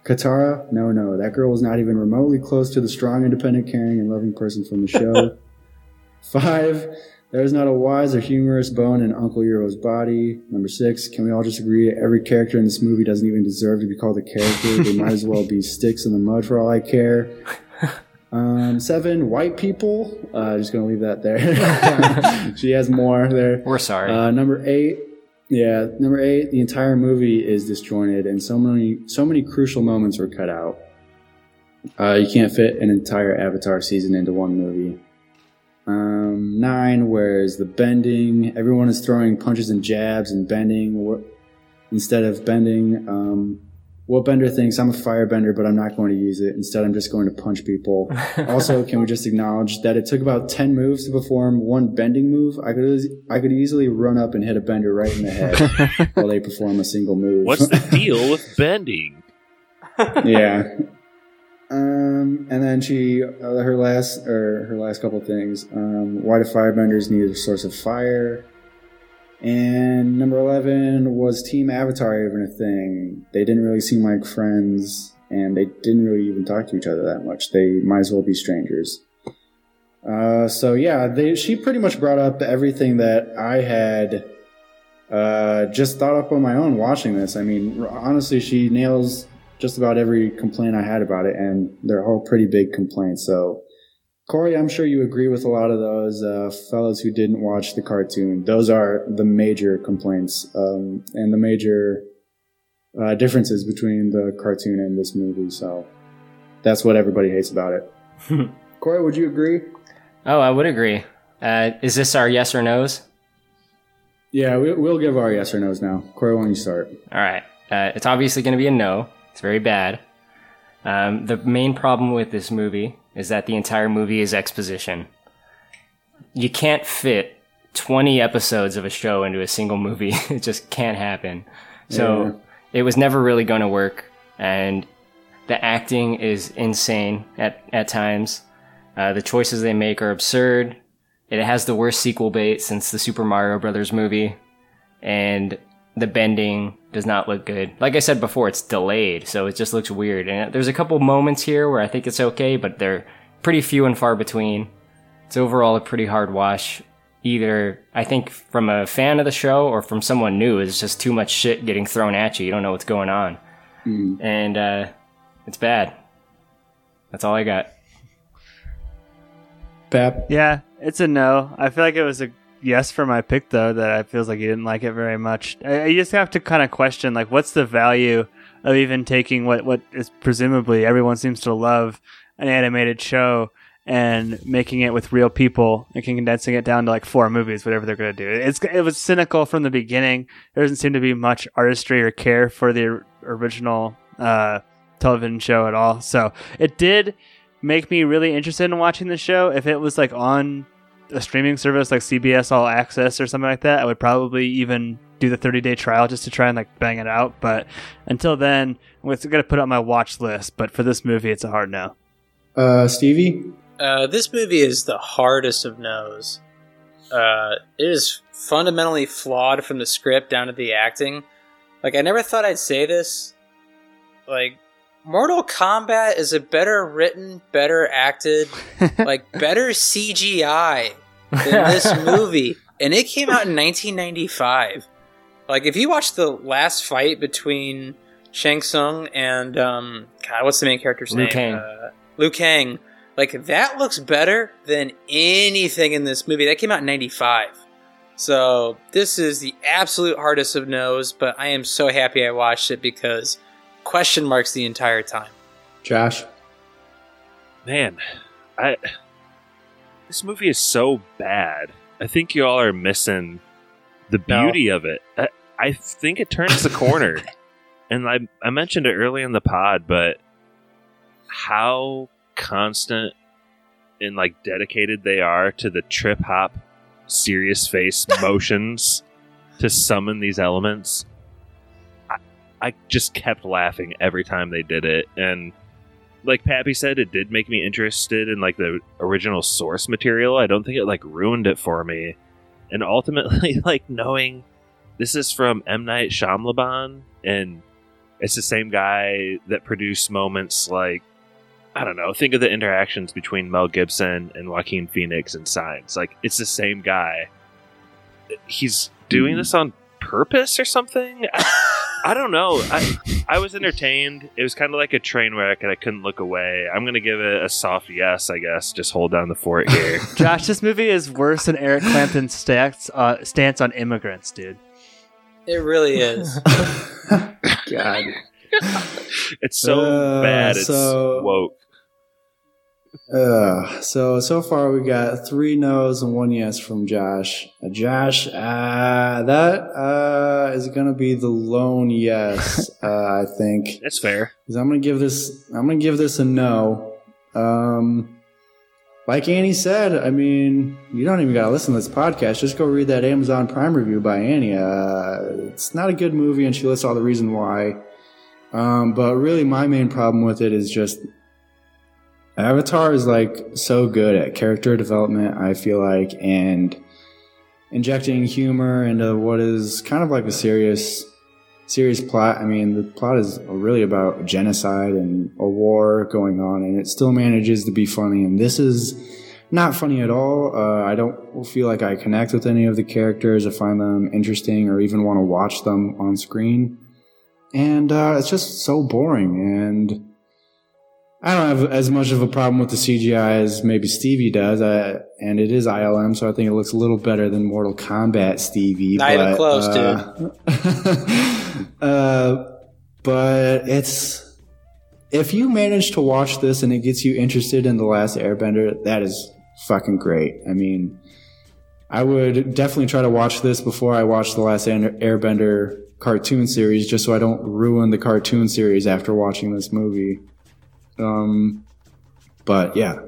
Katara, no, no, that girl was not even remotely close to the strong, independent, caring, and loving person from the show. Five, there is not a wise or humorous bone in Uncle Iroh's body. Number six, can we all just agree that every character in this movie doesn't even deserve to be called a character? They might as well be sticks in the mud for all I care. Um, seven, white people. Uh, just gonna leave that there. she has more there. We're sorry. Uh, number eight, yeah, number eight. The entire movie is disjointed, and so many, so many crucial moments were cut out. Uh, you can't fit an entire Avatar season into one movie. Um, nine, whereas the bending, everyone is throwing punches and jabs and bending instead of bending. Um, what Bender thinks I'm a firebender, but I'm not going to use it. Instead, I'm just going to punch people. also, can we just acknowledge that it took about ten moves to perform one bending move? I could I could easily run up and hit a bender right in the head while they perform a single move. What's the deal with bending? yeah. Um, and then she, uh, her last, or her last couple things. Um, why do firebenders need a source of fire? And number 11 was Team Avatar even a thing. They didn't really seem like friends, and they didn't really even talk to each other that much. They might as well be strangers. Uh, so yeah, they, she pretty much brought up everything that I had uh, just thought up on my own watching this. I mean, honestly, she nails just about every complaint I had about it, and they're all pretty big complaints. So, Corey, I'm sure you agree with a lot of those uh, fellows who didn't watch the cartoon. Those are the major complaints um, and the major uh, differences between the cartoon and this movie. So, that's what everybody hates about it. Corey, would you agree? Oh, I would agree. Uh, is this our yes or no's? Yeah, we, we'll give our yes or no's now. Corey, why don't you start? All right. Uh, it's obviously going to be a no. It's very bad. Um, the main problem with this movie is that the entire movie is exposition. You can't fit 20 episodes of a show into a single movie. it just can't happen. So Yeah. it was never really going to work. And the acting is insane at, at times. Uh, the choices they make are absurd. It has the worst sequel bait since the Super Mario Brothers movie. And the bending does not look good. Like I said before, it's delayed, so it just looks weird. And there's a couple moments here where I think it's okay, but they're pretty few and far between. It's overall a pretty hard watch. Either I think from a fan of the show or from someone new, it's just too much shit getting thrown at you. You don't know what's going on, and uh, it's bad. That's all I got. Pap? Yeah, it's a no. I feel like it was a yes for my pick though. That I feels like you didn't like it very much. I, you just have to kind of question like, what's the value of even taking what what is presumably everyone seems to love an animated show and making it with real people and condensing it down to like four movies, whatever they're going to do. It's it was cynical from the beginning. There doesn't seem to be much artistry or care for the original uh, television show at all. So it did make me really interested in watching the show. If it was like on a streaming service like CBS All Access or something like that, I would probably even do the 30 day trial just to try and like bang it out. But until then, it's going to put it on my watch list. But for this movie, it's a hard no. Uh, Stevie? Uh, this movie is the hardest of no's. Uh, it is fundamentally flawed from the script down to the acting. Like, I never thought I'd say this. Like, Mortal Kombat is a better written, better acted, like, better CGI than this movie. And it came out in 1995. Like, if you watch the last fight between Shang Tsung and, um, God, what's the main character's Liu name? Kang. Uh, Liu Kang. Like that looks better than anything in this movie. That came out in 95. So this is the absolute hardest of no's, but I am so happy I watched it because question marks the entire time. Josh? Man, I this movie is so bad. I think you all are missing the No. beauty of it. I, I think it turns the corner, and I I mentioned it early in the pod, but how constant and like dedicated they are to the trip hop, serious face motions to summon these elements. I, just kept laughing every time they did it, and like Pappy said, it did make me interested in like the original source material. I don't think it like ruined it for me. And ultimately, like knowing this is from M Night Shyamalan, and it's the same guy that produced moments like I don't know. Think of the interactions between Mel Gibson and Joaquin Phoenix and Signs. Like it's the same guy. He's doing mm-hmm. this on purpose or something. I, I don't know. I I was entertained. It was kind of like a train wreck, and I couldn't look away. I'm gonna give it a soft yes, I guess. Just hold down the fort here. Josh, this movie is worse than Eric Clapton's stance, uh, stance on immigrants, dude. It really is. God. it's so Uh, bad. It's so- woke. Uh, so so far we got three no's and one yes from Josh. Uh, Josh, uh, that uh, is gonna be the lone yes. uh, I think. That's fair. 'Cause I'm gonna give this. I'm gonna give this a no. Um, like Annie said, I mean, you don't even gotta listen to this podcast. Just go read that Amazon Prime review by Annie. Uh, it's not a good movie, and she lists all the reason why. Um, but really, my main problem with it is just Avatar is like so good at character development. I feel like, and injecting humor into what is kind of like a serious serious plot. I mean, the plot is really about genocide and a war going on, and it still manages to be funny. And this is not funny at all. Uh, I don't feel like I connect with any of the characters or find them interesting or even want to watch them on screen. And uh, it's just so boring. And I don't have as much of a problem with the CGI as maybe Stevie does. I, and it is ILM, so I think it looks a little better than Mortal Kombat Stevie. Not even close, uh, uh, but it's if you manage to watch this and it gets you interested in the last Airbender, that is fucking great. I mean, I would definitely try to watch this before I watch the last Airbender cartoon series, just so I don't ruin the cartoon series after watching this movie. Um, but yeah,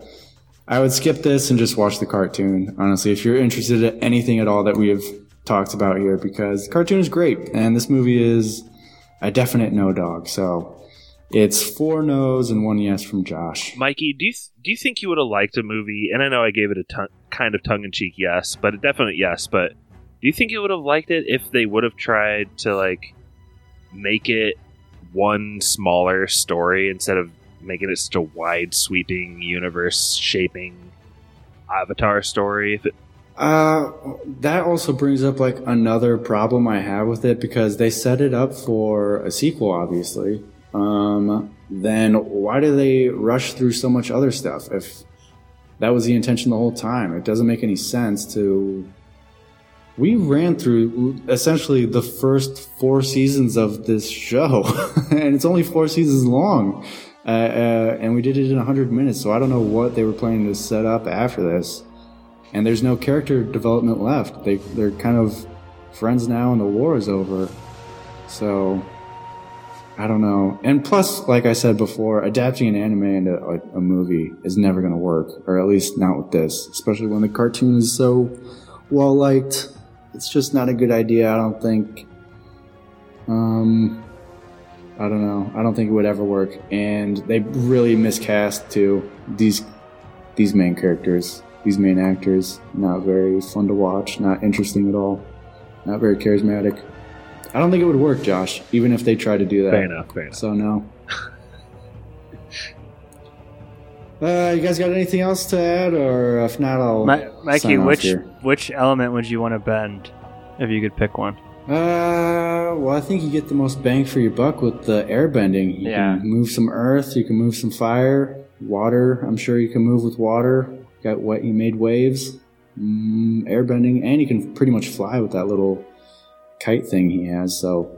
I would skip this and just watch the cartoon. Honestly, if you're interested in anything at all that we have talked about here, because the cartoon is great and this movie is a definite no dog. So it's four no's and one yes from Josh. Mikey, do you th- do you think you would have liked a movie? And I know I gave it a ton- kind of tongue in cheek yes, but a definite yes. But do you think you would have liked it if they would have tried to like make it one smaller story instead of making it such a wide sweeping universe shaping Avatar story? Uh, that also brings up like another problem I have with it because they set it up for a sequel, obviously um, then why do they rush through so much other stuff? If that was the intention the whole time, it doesn't make any sense to. We ran through essentially the first four seasons of this show, and it's only four seasons long. Uh, uh, and we did it in 100 minutes, so I don't know what they were planning to set up after this. And there's no character development left. They, they're kind of friends now, and the war is over. So I don't know. And plus, like I said before, adapting an anime into like a movie is never going to work, or at least not with this, especially when the cartoon is so well liked. It's just not a good idea. I don't think. Um, I don't know. I don't think it would ever work. And they really miscast too these these main characters, these main actors. Not very fun to watch. Not interesting at all. Not very charismatic. I don't think it would work, Josh, even if they tried to do that. Fair enough, fair enough. So, no. uh, you guys got anything else to add? Or if not, I'll. Mi- Mikey, sign off which here. which element would you want to bend if you could pick one? Uh, well, I think you get the most bang for your buck with the airbending. You Yeah. can move some earth, you can move some fire, water. I'm sure you can move with water. Got what you made waves, mm, airbending, and you can pretty much fly with that little kite thing he has. So,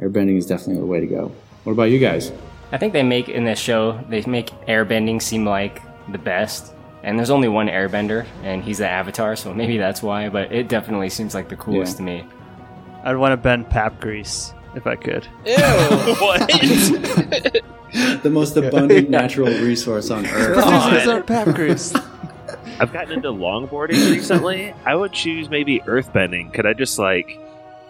airbending is definitely the way to go. What about you guys? I think they make in this show they make airbending seem like the best. And there's only one airbender, and he's the Avatar, so maybe that's why. But it definitely seems like the coolest Yeah. to me. I'd want to bend pap grease if I could. Ew. what? The most abundant natural resource on earth. pap grease. I've gotten into longboarding recently. I would choose maybe earthbending. Could I just like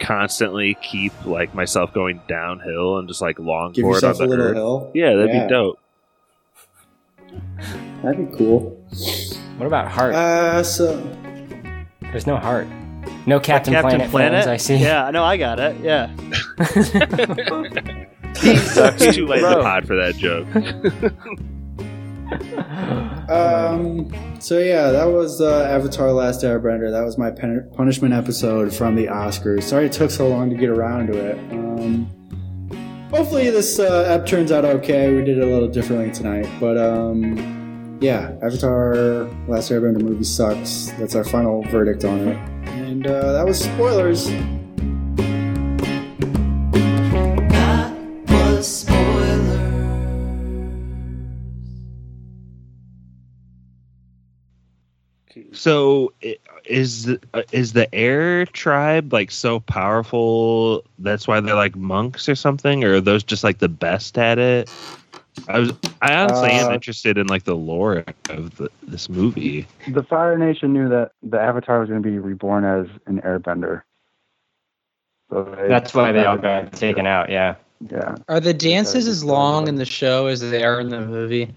constantly keep like myself going downhill and just like longboard Give yourself on a the little earth? hill. Yeah, that'd Yeah. be dope. That'd be cool. What about heart? Uh, so There's no heart. No Captain, Captain Planet, Planet. fans, I see. Yeah, no, I got it. Yeah. It's too late in the pod for that joke. Um. So yeah, that was uh, Avatar: Last Airbender. That was my pen- punishment episode from the Oscars. Sorry it took so long to get around to it. Um. Hopefully this uh, app turns out okay. We did it a little differently tonight, but um, yeah, Avatar: Last Airbender movie sucks. That's our final verdict on it, and uh, that was spoilers. So is the, uh, is the air tribe like so powerful? That's why they're like monks or something, or are those just like the best at it? I was I honestly am Uh, interested in like the lore of the, this movie. The Fire Nation knew that the Avatar was going to be reborn as an Airbender. So they, That's why they all got taken out, yeah. Yeah. Are the dances as long in the show as they are in the movie?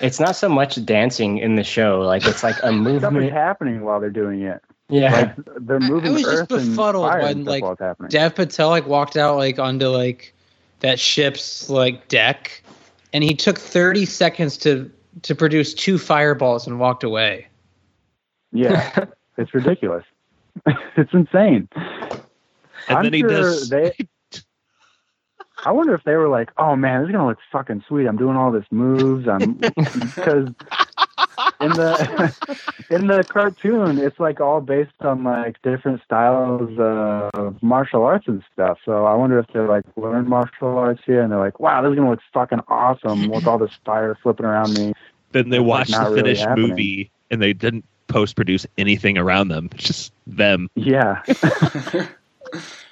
It's not so much dancing in the show, like it's like a Stuff is movement. happening while they're doing it. Yeah, like they're I- moving I was earth just and befuddled when stuff like while. Dev Patel like walked out like onto like that ship's like deck, and he took thirty seconds to to produce two fireballs and walked away. Yeah, it's ridiculous. it's insane. And I'm then he sure does- They, I wonder if they were like, "Oh man, this is gonna look fucking sweet. I'm doing all this moves. I'm because in the in the cartoon, it's like all based on like different styles of martial arts and stuff. So I wonder if they like learned martial arts here, and they're like, "Wow, this is gonna look fucking awesome with all this fire flipping around me." Then they It's, like, the finished happening. movie and they didn't post produce anything around them. It's just them. Yeah.